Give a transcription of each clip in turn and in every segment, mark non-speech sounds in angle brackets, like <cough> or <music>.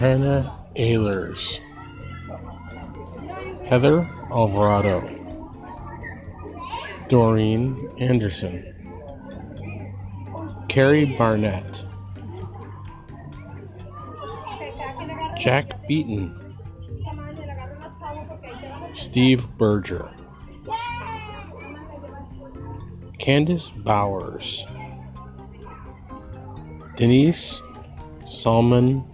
Hannah Ahlers, Heather Alvarado, Dorene Anderson, Carrie Barnette, Jack Beaton, Steve Berger, Candice Bowers, Denise Salmon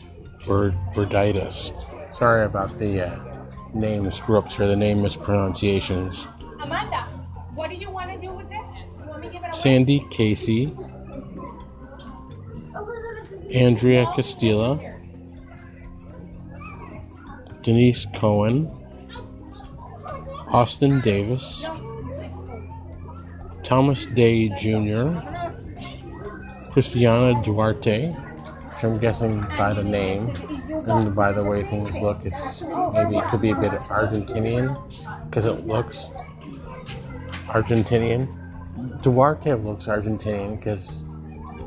Burditus. Sorry about the uh, name screw ups here, the name mispronunciations. Amanda, what do you want to do with this? You want me to give it away? Sandy Casey, Andrea Castilla, Denise Cohen, Austin Davis, Thomas Day Jr., Christiana Duarte, I'm guessing by the name and by the way things look, it's maybe it could be a bit Argentinian because it looks Argentinian. Duarte looks Argentinian because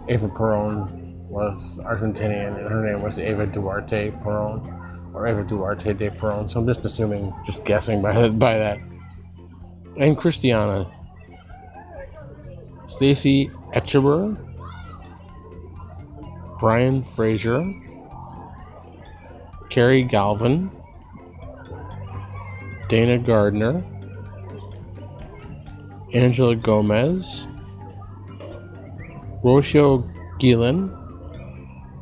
Eva Peron was Argentinian and her name was Eva Duarte Peron or Eva Duarte de Peron. So I'm just assuming, just guessing by <laughs> by that. And Christiana, Stacee Etcheber, Brian Fraser, Keri Galvan, Dana Gardner, Angela Gomez, Rocio Guillen,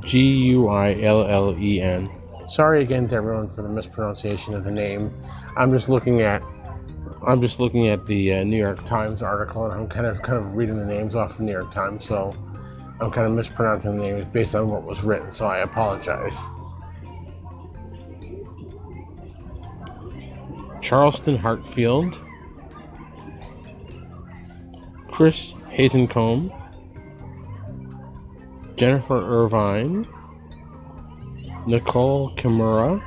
G U I L L E N. Sorry again to everyone for the mispronunciation of the name. I'm just looking at I'm just looking at the uh, New York Times article, and I'm kind of kind of reading the names off the New York Times, so I'm kind of mispronouncing the names based on what was written. So I apologize. Charleston Hartfield, Chris Hazencomb, Jennifer Irvine, Nicole Kimura,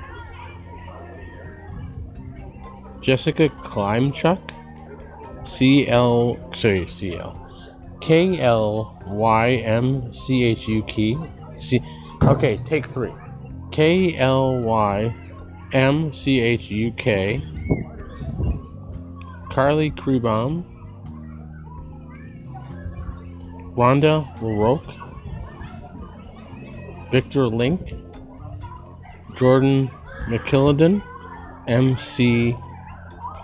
Jessica Klymchuk, C L sorry C L K L Y M C H U K C okay take three K L Y M C H U K Carly Kreibaum Rhonda LeRocque Victor Link Jordan McKillidan M C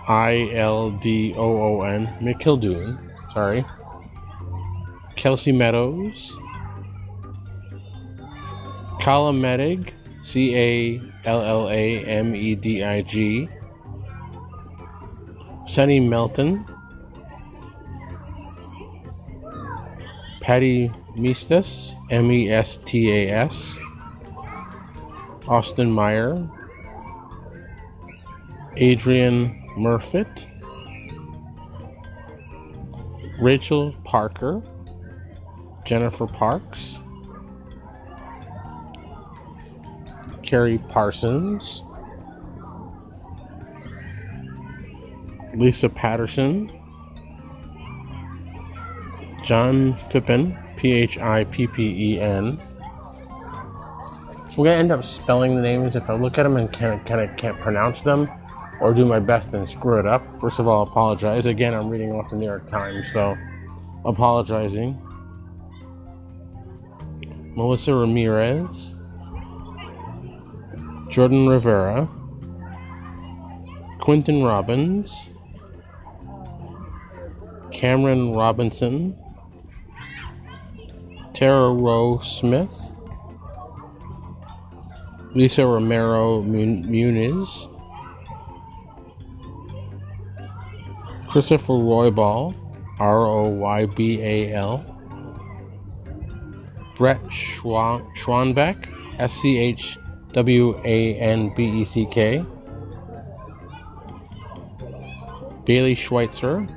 I L D O O N McKildoon, sorry. Kelsey Meadows. Calla Medig, C A L L A M E D I G. Sonny Melton. Patty Mestas, M E S T A S. Austin Meyer. Adrian Murfitt, Rachael Parker, Jennifer Parks, Carrie Parsons, Lisa Patterson, John Fippen, Phippen, We're gonna end up spelling the names if I look at them and kind of, of can't pronounce them or do my best and screw it up. First of all, apologize. Again, I'm reading off the New York Times, so apologizing. Melissa Ramirez, Jordyn Rivera, Quinton Robbins, Cameron Robinson, Tara Roe Smith, Lisa Romero Muniz, Christopher Roybal, R O Y B A L, Brett Schwanbeck, S C H W A N B E C K, Bailey Schweitzer,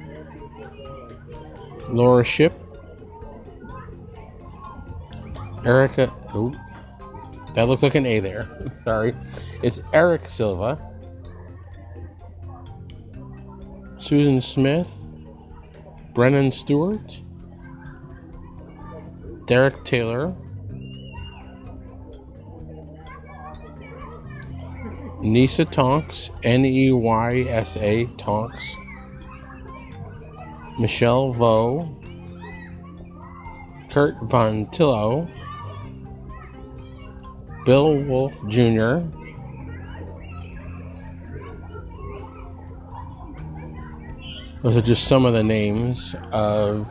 Laura Shipp, Erica. Oh, that looks like an A there. <laughs> Sorry. It's Erick Silva. Susan Smith. Brennan Stewart. Derrick Taylor. Neysa Tonks, N E Y S A Tonks, Michelle Vo, Kurt Von Tillow, Bill Wolfe Jr., Those are just some of the names of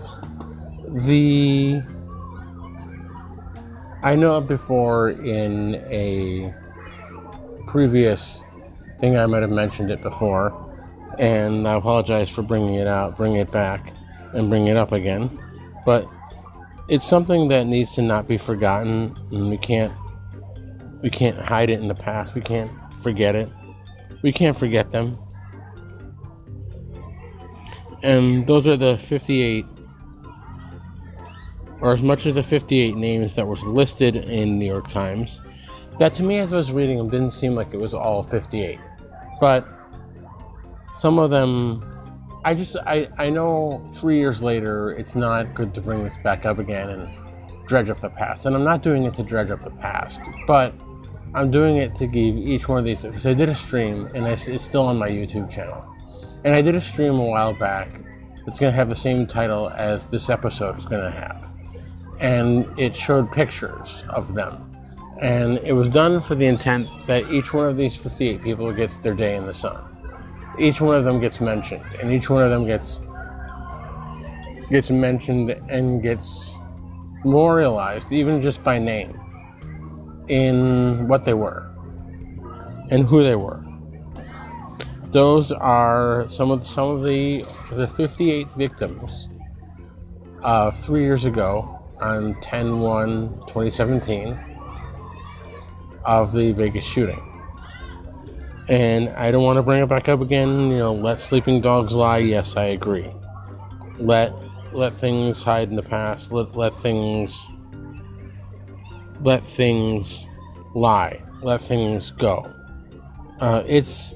the. I know before in a previous thing I might have mentioned it before, and I apologize for bringing it out, bringing it back, and bringing it up again. But it's something that needs to not be forgotten, and we can't we can't hide it in the past. We can't forget it. We can't forget them. And those are the 58 or as much as the 58 names that was listed in New York Times. That to me, as I was reading them, didn't seem like it was all 58. But some of them, I just, I, I know three years later, it's not good to bring this back up again and dredge up the past. And I'm not doing it to dredge up the past, but I'm doing it to give each one of these, because I did a stream and it's still on my YouTube channel. And I did a stream a while back that's going to have the same title as this episode is going to have and it showed pictures of them. And it was done for the intent that each one of these 58 people gets their day in the sun. Each one of them gets mentioned, and each one of them gets gets mentioned and gets memorialized, even just by name, in what they were and who they were. Those are some of some of the the 58 victims uh, three years ago on 10 1 2017 of the Vegas shooting. And I don't want to bring it back up again. You know, let sleeping dogs lie. Yes, I agree. Let let things hide in the past. Let let things let things lie. Let things go. Uh, it's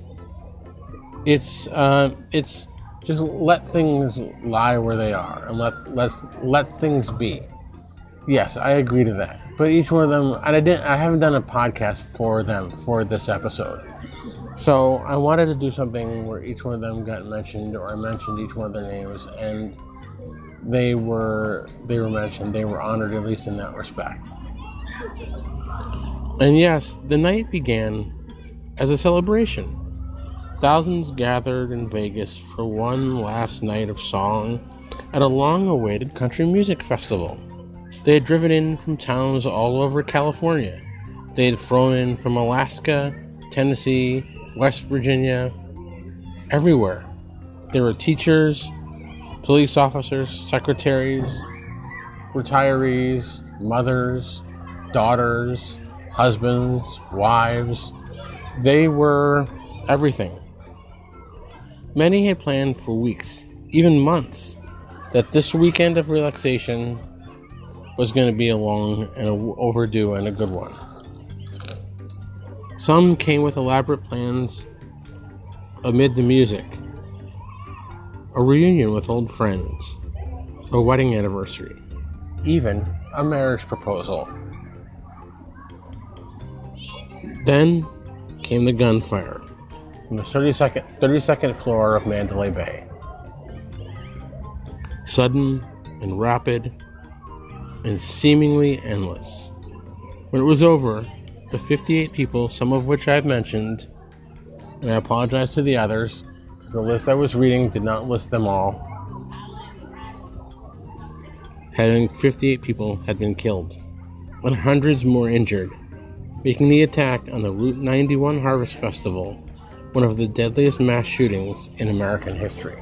it's uh, it's just let things lie where they are and let let let things be. Yes, I agree to that. But each one of them, and I didn't, I haven't done a podcast for them for this episode. So I wanted to do something where each one of them got mentioned, or I mentioned each one of their names, and they were they were mentioned. They were honored, at least in that respect. And yes, the night began as a celebration. Thousands gathered in Vegas for one last night of song at a long awaited country music festival. They had driven in from towns all over California. They had flown in from Alaska, Tennessee, West Virginia, everywhere. There were teachers, police officers, secretaries, retirees, mothers, daughters, husbands, wives. They were everything. Many had planned for weeks, even months, that this weekend of relaxation was going to be a long and overdue and a good one. Some came with elaborate plans amid the music, a reunion with old friends, a wedding anniversary, even a marriage proposal. Then came the gunfire from the 32nd, 32nd floor of Mandalay Bay. Sudden and rapid and seemingly endless. When it was over, the 58 people, some of which I've mentioned, and I apologize to the others, because the list I was reading did not list them all, having 58 people had been killed, and hundreds more injured, making the attack on the Route 91 Harvest Festival one of the deadliest mass shootings in American history.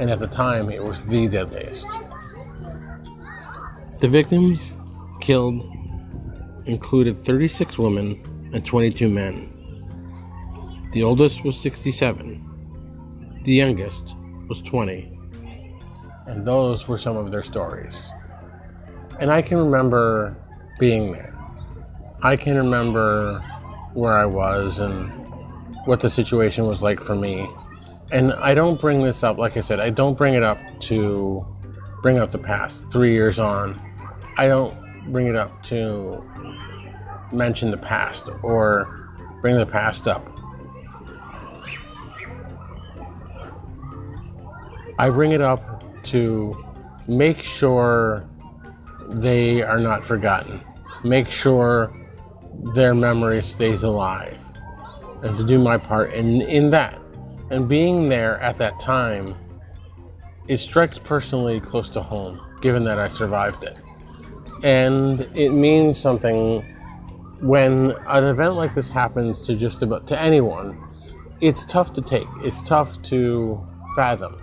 And at the time, it was the deadliest. The victims killed included 36 women and 22 men. The oldest was 67. The youngest was 20. And those were some of their stories. And I can remember being there. I can remember where I was and what the situation was like for me. And I don't bring this up, like I said, I don't bring it up to bring up the past three years on I don't bring it up to mention the past or bring the past up. I bring it up to make sure they are not forgotten, make sure their memory stays alive, and to do my part in, in that. And being there at that time, it strikes personally close to home, given that I survived it. And it means something when an event like this happens to just about to anyone. It's tough to take. It's tough to fathom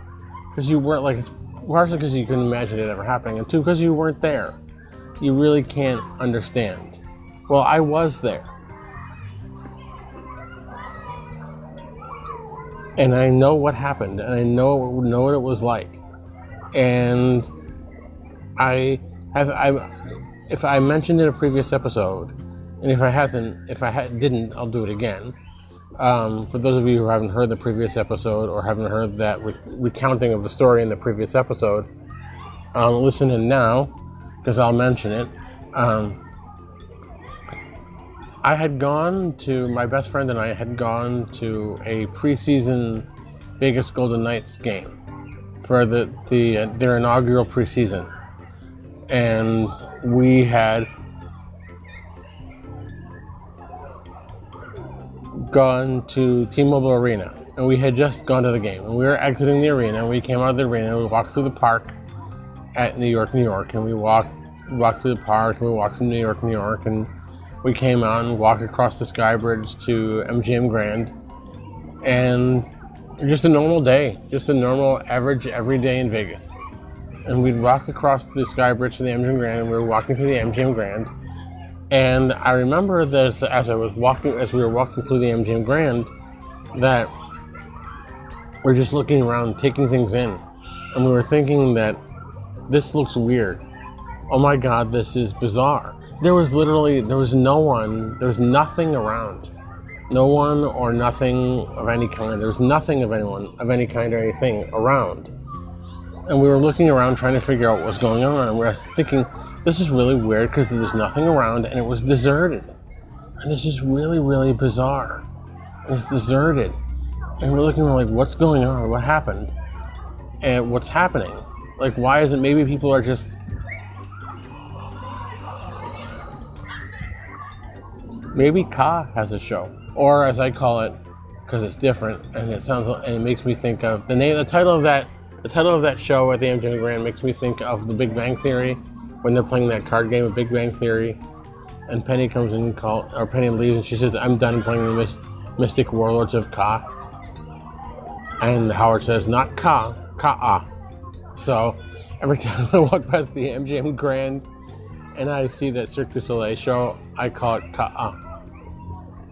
because you weren't like it's partially because you couldn't imagine it ever happening, and two because you weren't there. You really can't understand. Well, I was there. and I know what happened, and I know know what it was like, and I have I if I mentioned in a previous episode, and if I hasn't, if I ha- didn't, I'll do it again. Um, for those of you who haven't heard the previous episode or haven't heard that re- recounting of the story in the previous episode, um, listen in now because I'll mention it. Um, I had gone to my best friend and I had gone to a preseason Vegas Golden Knights game for the, the uh, their inaugural preseason, and we had gone to T-Mobile Arena, and we had just gone to the game, and we were exiting the arena, and we came out of the arena, we walked through the park at New York, New York, and we walked walked through the park, and we walked through New York, New York, and we came out and walked across the Sky Bridge to MGM Grand, and just a normal day, just a normal average every day in Vegas. And we'd walk across the Sky Bridge to the MGM Grand, and we were walking to the MGM Grand. And I remember this as I was walking, as we were walking through the MGM Grand, that we're just looking around, taking things in, and we were thinking that this looks weird. Oh my God, this is bizarre. There was literally there was no one there was nothing around. No one or nothing of any kind. There was nothing of anyone of any kind or anything around and we were looking around trying to figure out what was going on and we were thinking this is really weird because there's nothing around and it was deserted. And this is really really bizarre. And it's deserted. And we're looking like what's going on? What happened? And what's happening? Like why is it maybe people are just maybe Ka has a show, or as I call it, because it's different and it sounds and it makes me think of the name, the title of that, the title of that show at the MGM Grand makes me think of The Big Bang Theory when they're playing that card game of Big Bang Theory, and Penny comes in and call or Penny leaves and she says, "I'm done playing the Myst- Mystic Warlords of Ka," and Howard says, "Not Ka, Ka." So every <laughs> time I walk past the MGM Grand and I see that Cirque du Soleil show, I call it Ka.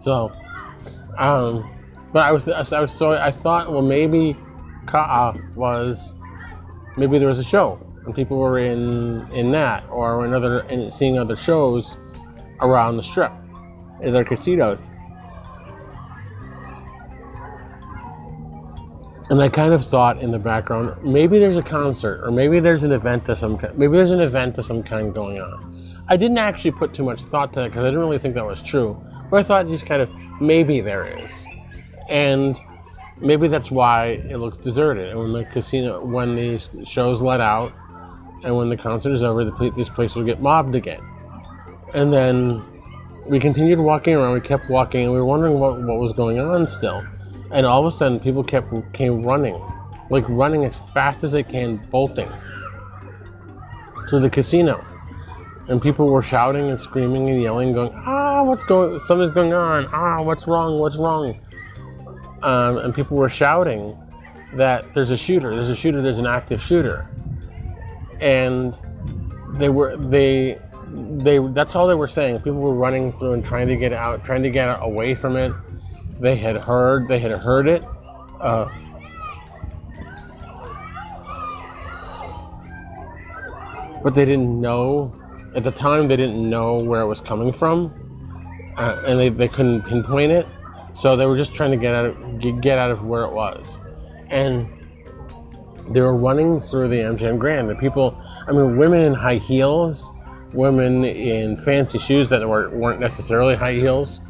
So, um, but I was I was so I thought well maybe Ka'a was maybe there was a show and people were in in that or in other in seeing other shows around the strip in their casinos. And I kind of thought in the background, maybe there's a concert, or maybe there's an event of some kind. Maybe there's an event of some kind going on. I didn't actually put too much thought to it because I didn't really think that was true. But I thought just kind of maybe there is, and maybe that's why it looks deserted. And when the casino, when these shows let out, and when the concert is over, the, this place will get mobbed again. And then we continued walking around. We kept walking, and we were wondering what what was going on still. And all of a sudden, people kept came running, like running as fast as they can, bolting to the casino and people were shouting and screaming and yelling, going, "Ah, what's going? Something's going on! Ah, what's wrong? What's wrong?" Um, and people were shouting that there's a shooter, there's a shooter, there's an active shooter, and they were they they that's all they were saying. People were running through and trying to get out, trying to get away from it. They had heard they had heard it. Uh, but they didn't know at the time they didn't know where it was coming from, uh, and they, they couldn't pinpoint it. So they were just trying to get out of get out of where it was, and they were running through the MGM Grand. And people, I mean, women in high heels, women in fancy shoes that were, weren't necessarily high heels,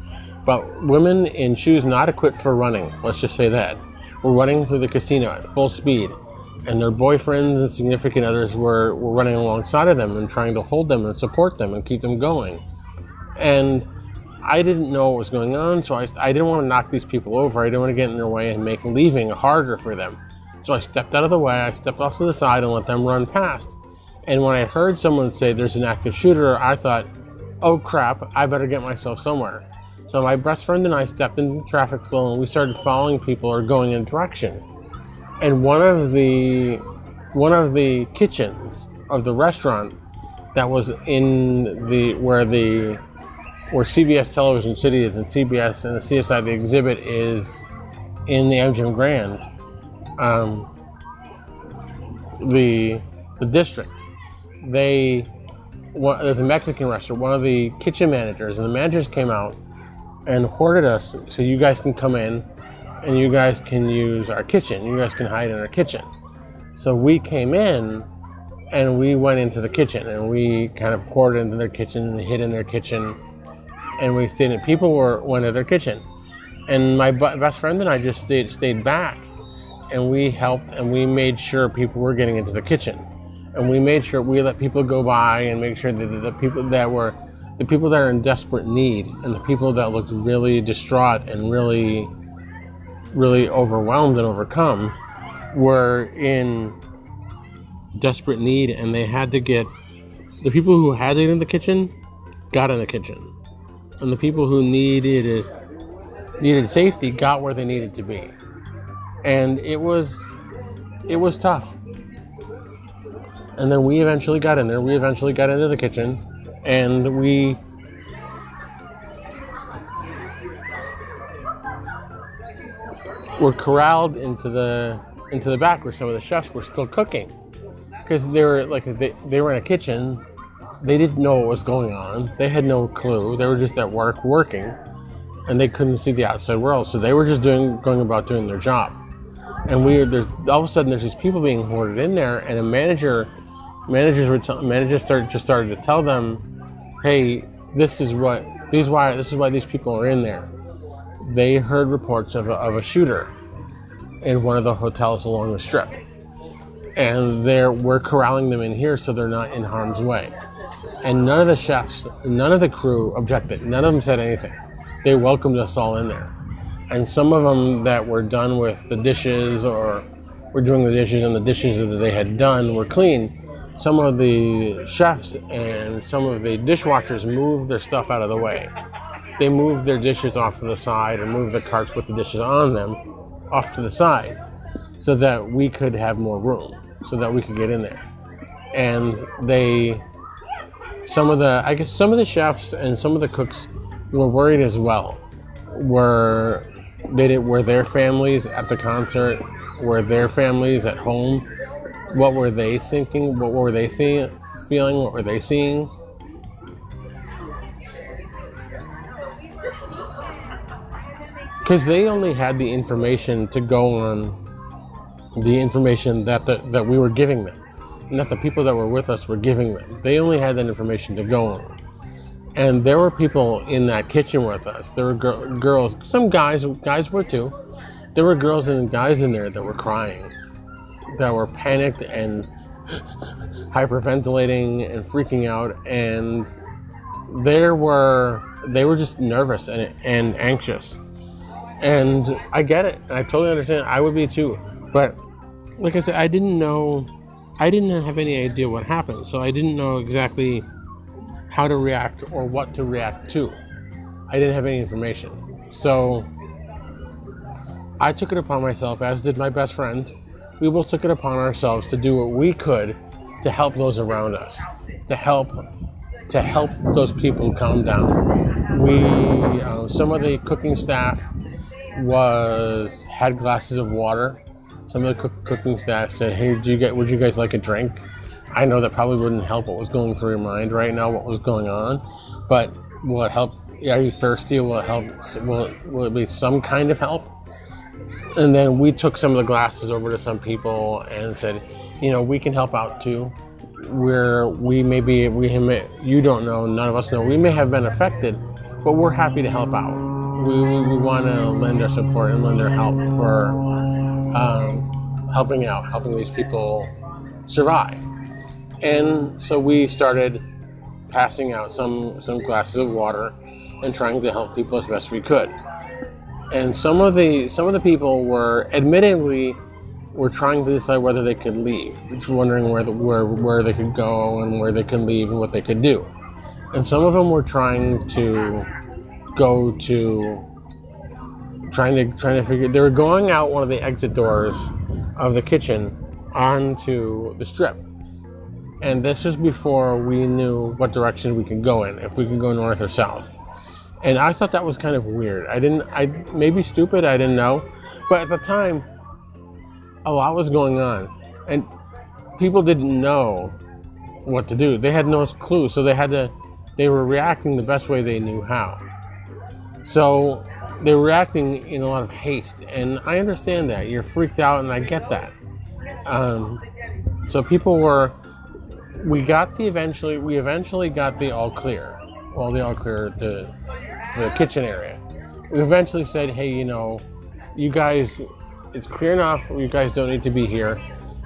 but women in shoes not equipped for running. Let's just say that were running through the casino at full speed, and their boyfriends and significant others were, were running alongside of them and trying to hold them and support them and keep them going. And I didn't know what was going on, so I, I didn't want to knock these people over. I didn't want to get in their way and make leaving harder for them. So I stepped out of the way, I stepped off to the side and let them run past. And when I heard someone say there's an active shooter, I thought, oh crap, I better get myself somewhere. So my best friend and I stepped into the traffic flow and we started following people or going in direction. And one of the one of the kitchens of the restaurant that was in the where the where CBS Television City is and CBS and the CSI the exhibit is in the MGM Grand, um, the the district. They one, there's a Mexican restaurant. One of the kitchen managers and the managers came out and hoarded us so you guys can come in and you guys can use our kitchen. You guys can hide in our kitchen. So we came in and we went into the kitchen and we kind of poured into their kitchen and hid in their kitchen and we stayed in people were went to their kitchen. And my best friend and I just stayed stayed back. And we helped and we made sure people were getting into the kitchen. And we made sure we let people go by and make sure that the people that were the people that are in desperate need and the people that looked really distraught and really really overwhelmed and overcome were in desperate need. And they had to get the people who had it in the kitchen got in the kitchen and the people who needed it needed safety got where they needed to be. And it was it was tough. And then we eventually got in there. We eventually got into the kitchen and we were corralled into the into the back where some of the chefs were still cooking. Because they were like they, they were in a kitchen they didn't know what was going on. They had no clue. They were just at work working and they couldn't see the outside world. So they were just doing going about doing their job. And we there's all of a sudden there's these people being hoarded in there and a manager managers were managers started just started to tell them hey this is what these why this is why these people are in there. They heard reports of a, of a shooter in one of the hotels along the strip. And they're, we're corralling them in here so they're not in harm's way. And none of the chefs, none of the crew objected. None of them said anything. They welcomed us all in there. And some of them that were done with the dishes or were doing the dishes and the dishes that they had done were clean, some of the chefs and some of the dishwashers moved their stuff out of the way they moved their dishes off to the side or moved the carts with the dishes on them off to the side so that we could have more room, so that we could get in there. And they, some of the, I guess some of the chefs and some of the cooks were worried as well. Were did, were their families at the concert? Were their families at home? What were they thinking? What were they fe- feeling? What were they seeing? because they only had the information to go on the information that the, that we were giving them, that the people that were with us were giving them. They only had that information to go on. And there were people in that kitchen with us. There were gr- girls, some guys, guys were too. There were girls and guys in there that were crying, that were panicked and <laughs> hyperventilating and freaking out, and there were they were just nervous and, and anxious and I get it. I totally understand. I would be too. But like I said, I didn't know. I didn't have any idea what happened, so I didn't know exactly how to react or what to react to. I didn't have any information. So I took it upon myself, as did my best friend. We both took it upon ourselves to do what we could to help those around us, to help to help those people calm down. We, uh, some of the cooking staff was had glasses of water. Some of the cook, cooking staff said, "Hey, did you get? Would you guys like a drink?" I know that probably wouldn't help what was going through your mind right now, what was going on, but will it help? Are you thirsty? Will it help? Will it, will it be some kind of help? And then we took some of the glasses over to some people and said, you know, we can help out too. We're we may be we you don't know, none of us know. We may have been affected, but we're happy to help out we, we, we want to lend our support and lend our help for um, helping out, helping these people survive. And so we started passing out some some glasses of water and trying to help people as best we could. And some of the some of the people were admittedly were trying to decide whether they could leave, just wondering where the, where where they could go and where they could leave and what they could do. And some of them were trying to go to trying to trying to figure they were going out one of the exit doors of the kitchen onto the strip. And this is before we knew what direction we could go in, if we could go north or south. And I thought that was kind of weird. I didn't I maybe stupid, I didn't know. But at the time a lot was going on. And people didn't know what to do. They had no clue, so they had to they were reacting the best way they knew how. So they were reacting in a lot of haste, and I understand that. You're freaked out, and I get that. Um, so people were. We got the eventually. We eventually got the all clear. Well, the all clear to the kitchen area. We eventually said, "Hey, you know, you guys, it's clear enough. You guys don't need to be here.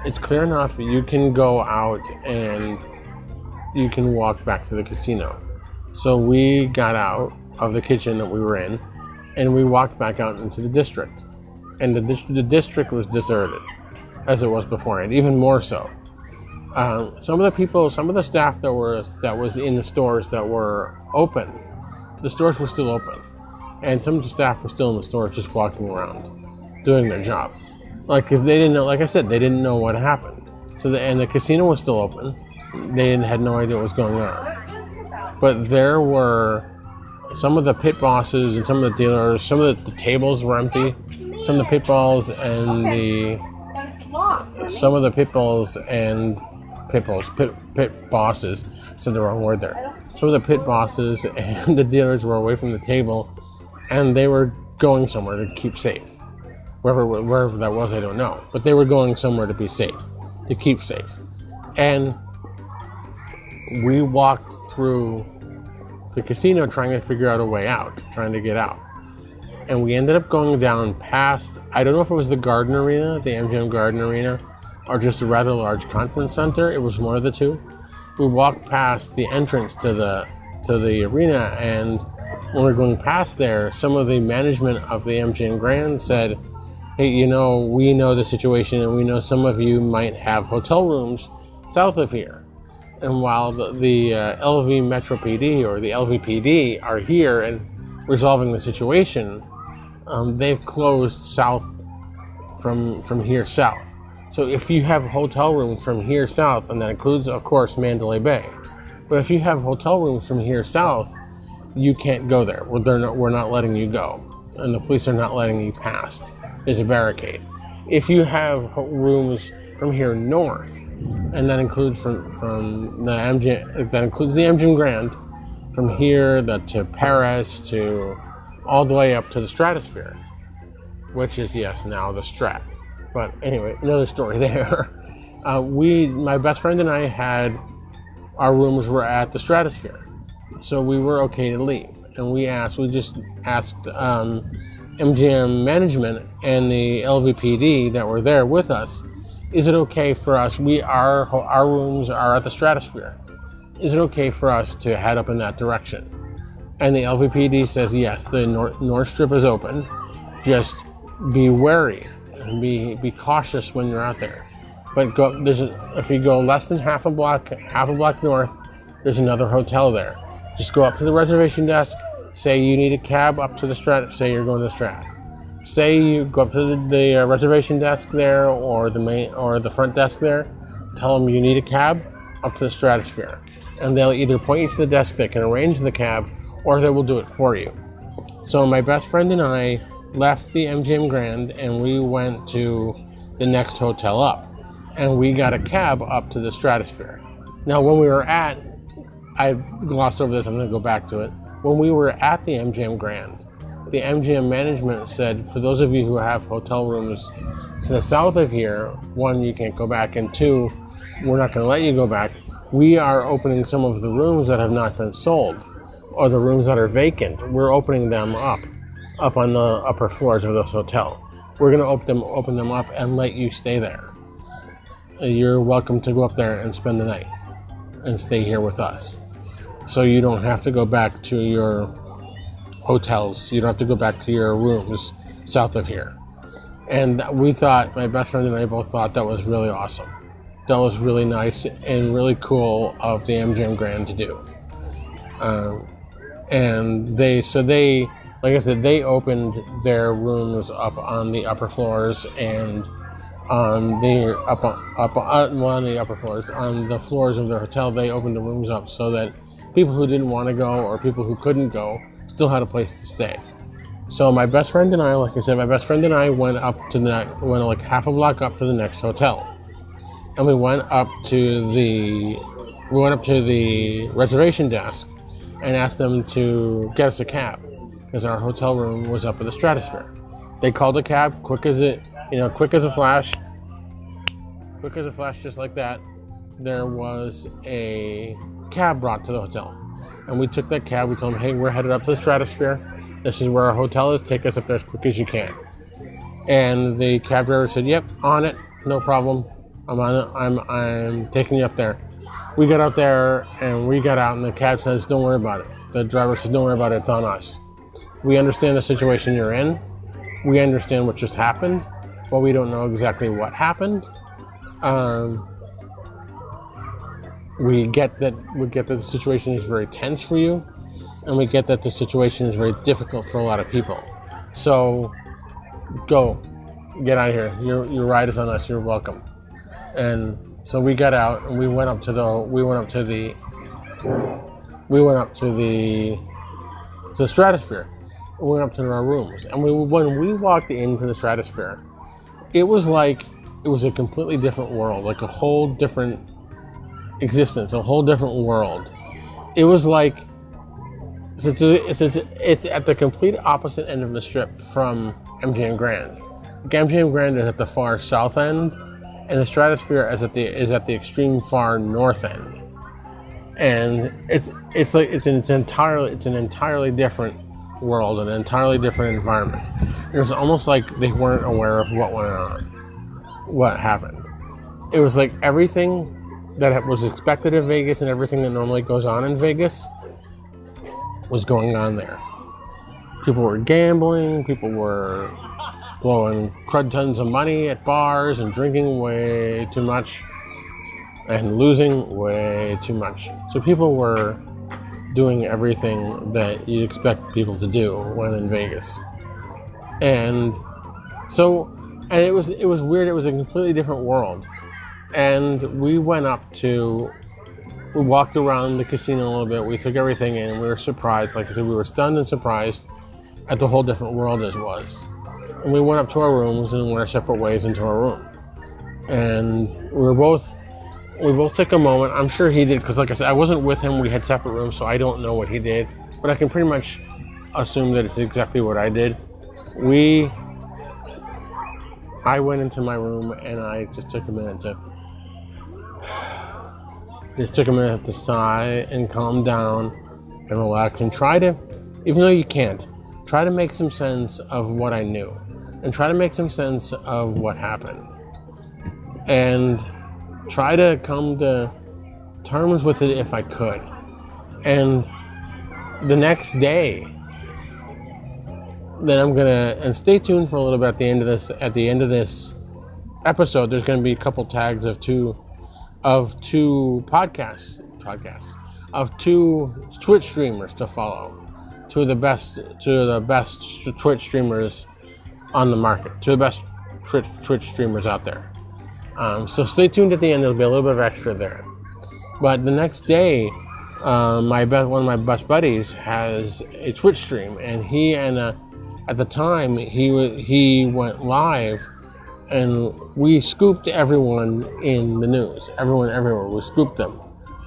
It's clear enough. You can go out and you can walk back to the casino." So we got out of the kitchen that we were in, and we walked back out into the district. And the, the district was deserted, as it was beforehand, even more so. Um, some of the people, some of the staff that were that was in the stores that were open, the stores were still open, and some of the staff were still in the stores, just walking around, doing their job, like because they didn't know. Like I said, they didn't know what happened. So the and the casino was still open. They had no idea what was going on, but there were some of the pit bosses and some of the dealers, some of the, the tables were empty. Some of the pit balls and the some of the pit balls and pit balls, pit, pit bosses said the wrong word there. Some of the pit bosses <laughs> and the dealers were away from the table, and they were going somewhere to keep safe. Wherever wherever that was, I don't know, but they were going somewhere to be safe, to keep safe, and we walked through the casino trying to figure out a way out, trying to get out. And we ended up going down past, I don't know if it was the Garden Arena, the MGM Garden Arena, or just a rather large conference center. It was one of the two. We walked past the entrance to the to the arena, and when we were going past there, some of the management of the MGM Grand said, "Hey, you know, we know the situation, and we know some of you might have hotel rooms south of here and while the, the uh, LV Metro PD or the LVPD are here and resolving the situation, um, they've closed south from from here south. So if you have hotel rooms from here south, and that includes, of course, Mandalay Bay, but if you have hotel rooms from here south, you can't go there. We're, not, we're not letting you go, and the police are not letting you past. There's a barricade. If you have rooms from here north, and that includes from from the MGM that includes the MGM Grand from here the, to Paris to all the way up to the Stratosphere, which is yes now the Strat. But anyway, another story <laughs> there. Uh, we, my best friend and I had our rooms were at the Stratosphere, so we were okay to leave. And we asked, we just asked um, MGM management and the LVPD that were there with us is it okay for us? We our our rooms are at the stratosphere. Is it okay for us to head up in that direction? And the LVPD says yes. The North, North Strip is open. Just be wary and be be cautious when you're out there. But go, there's a, if you go less than half a block, half a block north, there's another hotel there. Just go up to the reservation desk. Say you need a cab up to the Strat. Say you're going to Strat say you go up to the, the uh, reservation desk there or the main or the front desk there, tell them you need a cab up to the Stratosphere, and they'll either point you to the desk that can arrange the cab, or they will do it for you. So my best friend and I left the MGM Grand and we went to the next hotel up, and we got a cab up to the Stratosphere. Now when we were at, I glossed over this. I'm going to go back to it. When we were at the MGM Grand, the MGM management said, for those of you who have hotel rooms to the south of here, one, you can't go back, and two, we're not going to let you go back. We are opening some of the rooms that have not been sold, or the rooms that are vacant. We're opening them up, up on the upper floors of this hotel. we're going to open them, open them up and let you stay there. You're welcome to go up there and spend the night and stay here with us. So you don't have to go back to your hotels. You don't have to go back to your rooms south of here. And we thought, my best friend and I both thought that was really awesome. That was really nice and really cool of the MGM Grand to do. Um, and they, so they, like I said, they opened their rooms up on the upper floors and on the up on, up on one of the upper floors on the floors of their hotel. They opened the rooms up so that people who didn't want to go or people who couldn't go still had a place to stay. So my best friend and I, like I said, my best friend and I went up to the went like half a block up to the next hotel, and we went up to the we went up to the reservation desk and asked them to get us a cab because our hotel room was up at the Stratosphere. They called a cab, quick as it, you know, quick as a flash, quick as a flash, just like that. There was a cab brought to the hotel, and we took that cab. We told him, "Hey, we're headed up to the Stratosphere. This is where our hotel is. Take us up there as quick as you can." And the cab driver said, "Yep, on it, no problem. I'm on it. I'm I'm taking you up there." We got out there and we got out, and the cab says, "Don't worry about it." The driver says, "Don't worry about it. It's on us. We understand the situation you're in. We understand what just happened, but we don't know exactly what happened." Um, we get that we get that the situation is very tense for you, and we get that the situation is very difficult for a lot of people. So, go, get out of here. Your your ride is on us. You're welcome. And so we got out and we went up to the we went up to the we went up to the to the stratosphere. We went up to our rooms, and we when we walked into the stratosphere, it was like it was a completely different world, like a whole different existence, a whole different world. It was like it's, it's, it's, it's at the complete opposite end of the strip from MGM Grand. MGM Grand is at the far south end, and the Stratosphere is at the is at the extreme far north end. And it's it's like it's an it's entirely it's an entirely different world, an entirely different environment. It was almost like they weren't aware of what went on, what happened. It was like everything that was expected in Vegas and everything that normally goes on in Vegas was going on there. People were gambling, people were blowing crud tons of money at bars and drinking way too much and losing way too much. So people were doing everything that you expect people to do when in Vegas. And so and it was it was weird, it was a completely different world and we went up to we walked around the casino a little bit. We took everything in. And we were surprised. Like i said we were stunned and surprised at the whole different world as was. And we went up to our rooms and went our separate ways into our room. And we were both we both took a moment. I'm sure he did because like i said i wasn't with him. We had separate rooms so i don't know what he did. But i can pretty much assume that it's exactly what i did. We i went into my room and i just took a minute to just took a minute to sigh and calm down and relax and try to, even though you can't, try to make some sense of what I knew and try to make some sense of what happened and try to come to terms with it if I could. And the next day, then I'm gonna and stay tuned for a little bit at the end of this. At the end of this episode, there's gonna be a couple tags of two of two podcasts, podcasts of two Twitch streamers to follow. Two of the best, two of the best Twitch streamers on the market. Two of the best Twitch, Twitch streamers out there. Um, so stay tuned at the end. There'll be a little bit of extra there. But the next day, uh, my best, one of my best buddies has a Twitch stream, and he and uh, at the time he he went live and we scooped everyone in the news. Everyone everywhere. We scooped them.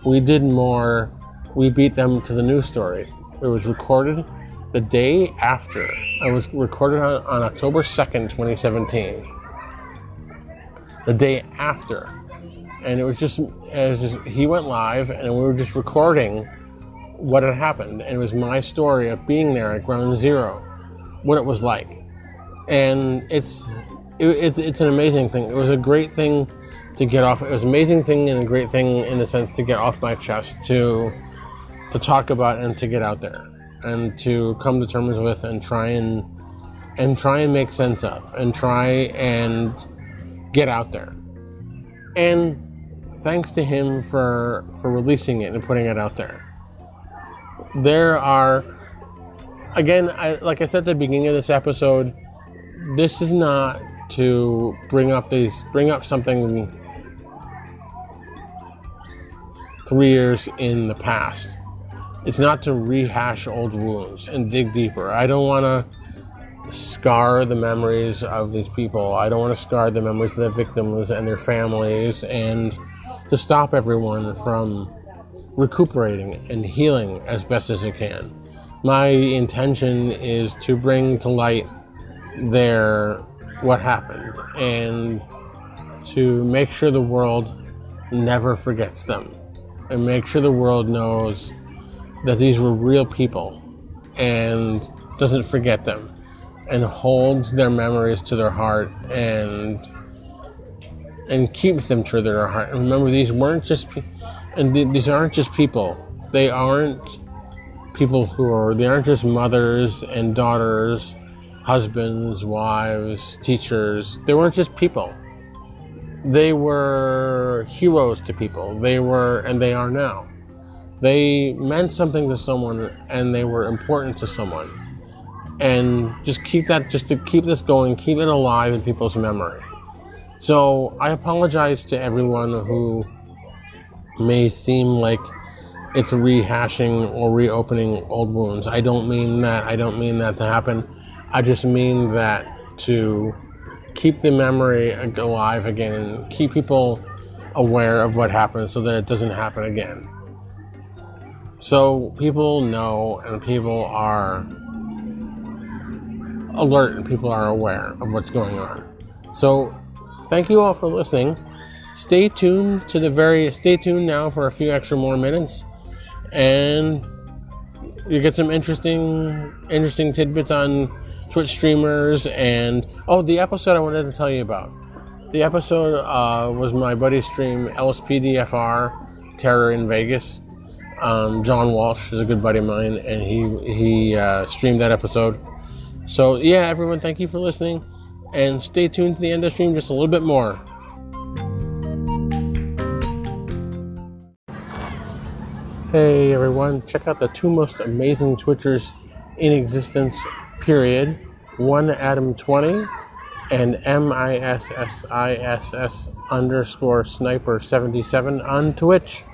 We did more. We beat them to the news story. It was recorded the day after. It was recorded on, on October 2nd, 2017. The day after. And it was just, it was just, he went live and we were just recording what had happened. And it was my story of being there at ground zero, what it was like and it's it, it's it's an amazing thing. It was a great thing to get off. It was an amazing thing and a great thing in the sense to get off my chest to to talk about and to get out there and to come to terms with and try and and try and make sense of and try and get out there. And thanks to him for for releasing it and putting it out there. There are again, I, like I said at the beginning of this episode, this is not to bring up these bring up something three years in the past. It's not to rehash old wounds and dig deeper. I don't want to scar the memories of these people. I don't want to scar the memories of the victims and their families and to stop everyone from recuperating and healing as best as it can. My intention is to bring to light their what happened and to make sure the world never forgets them and make sure the world knows that these were real people and doesn't forget them and holds their memories to their heart and and keeps them to their heart. And remember, these weren't just pe- and th- these aren't just people. They aren't people who are they aren't just mothers and daughters, husbands, wives, teachers. They weren't just people. They were heroes to people. They were and they are now. They meant something to someone and they were important to someone. And just keep that just to keep this going, keep it alive in people's memory. So I apologize to everyone who may seem like it's rehashing or reopening old wounds. I don't mean that. I don't mean that to happen. I just mean that to keep the memory alive again and keep people aware of what happened so that it doesn't happen again. So people know and people are alert and people are aware of what's going on. So thank you all for listening. Stay tuned to the very stay tuned now for a few extra more minutes and you get some interesting interesting tidbits on Twitch streamers and oh the episode I wanted to tell you about. The episode uh, was my buddy's stream LSPDFR Terror in Vegas. Um, John Walsh is a good buddy of mine, and he he uh, streamed that episode. So yeah, everyone, thank you for listening, and stay tuned to the end of the stream just a little bit more. Hey everyone, check out the two most amazing Twitchers in existence, period. One Adam20 and M I S S I S S underscore sniper 77 on Twitch.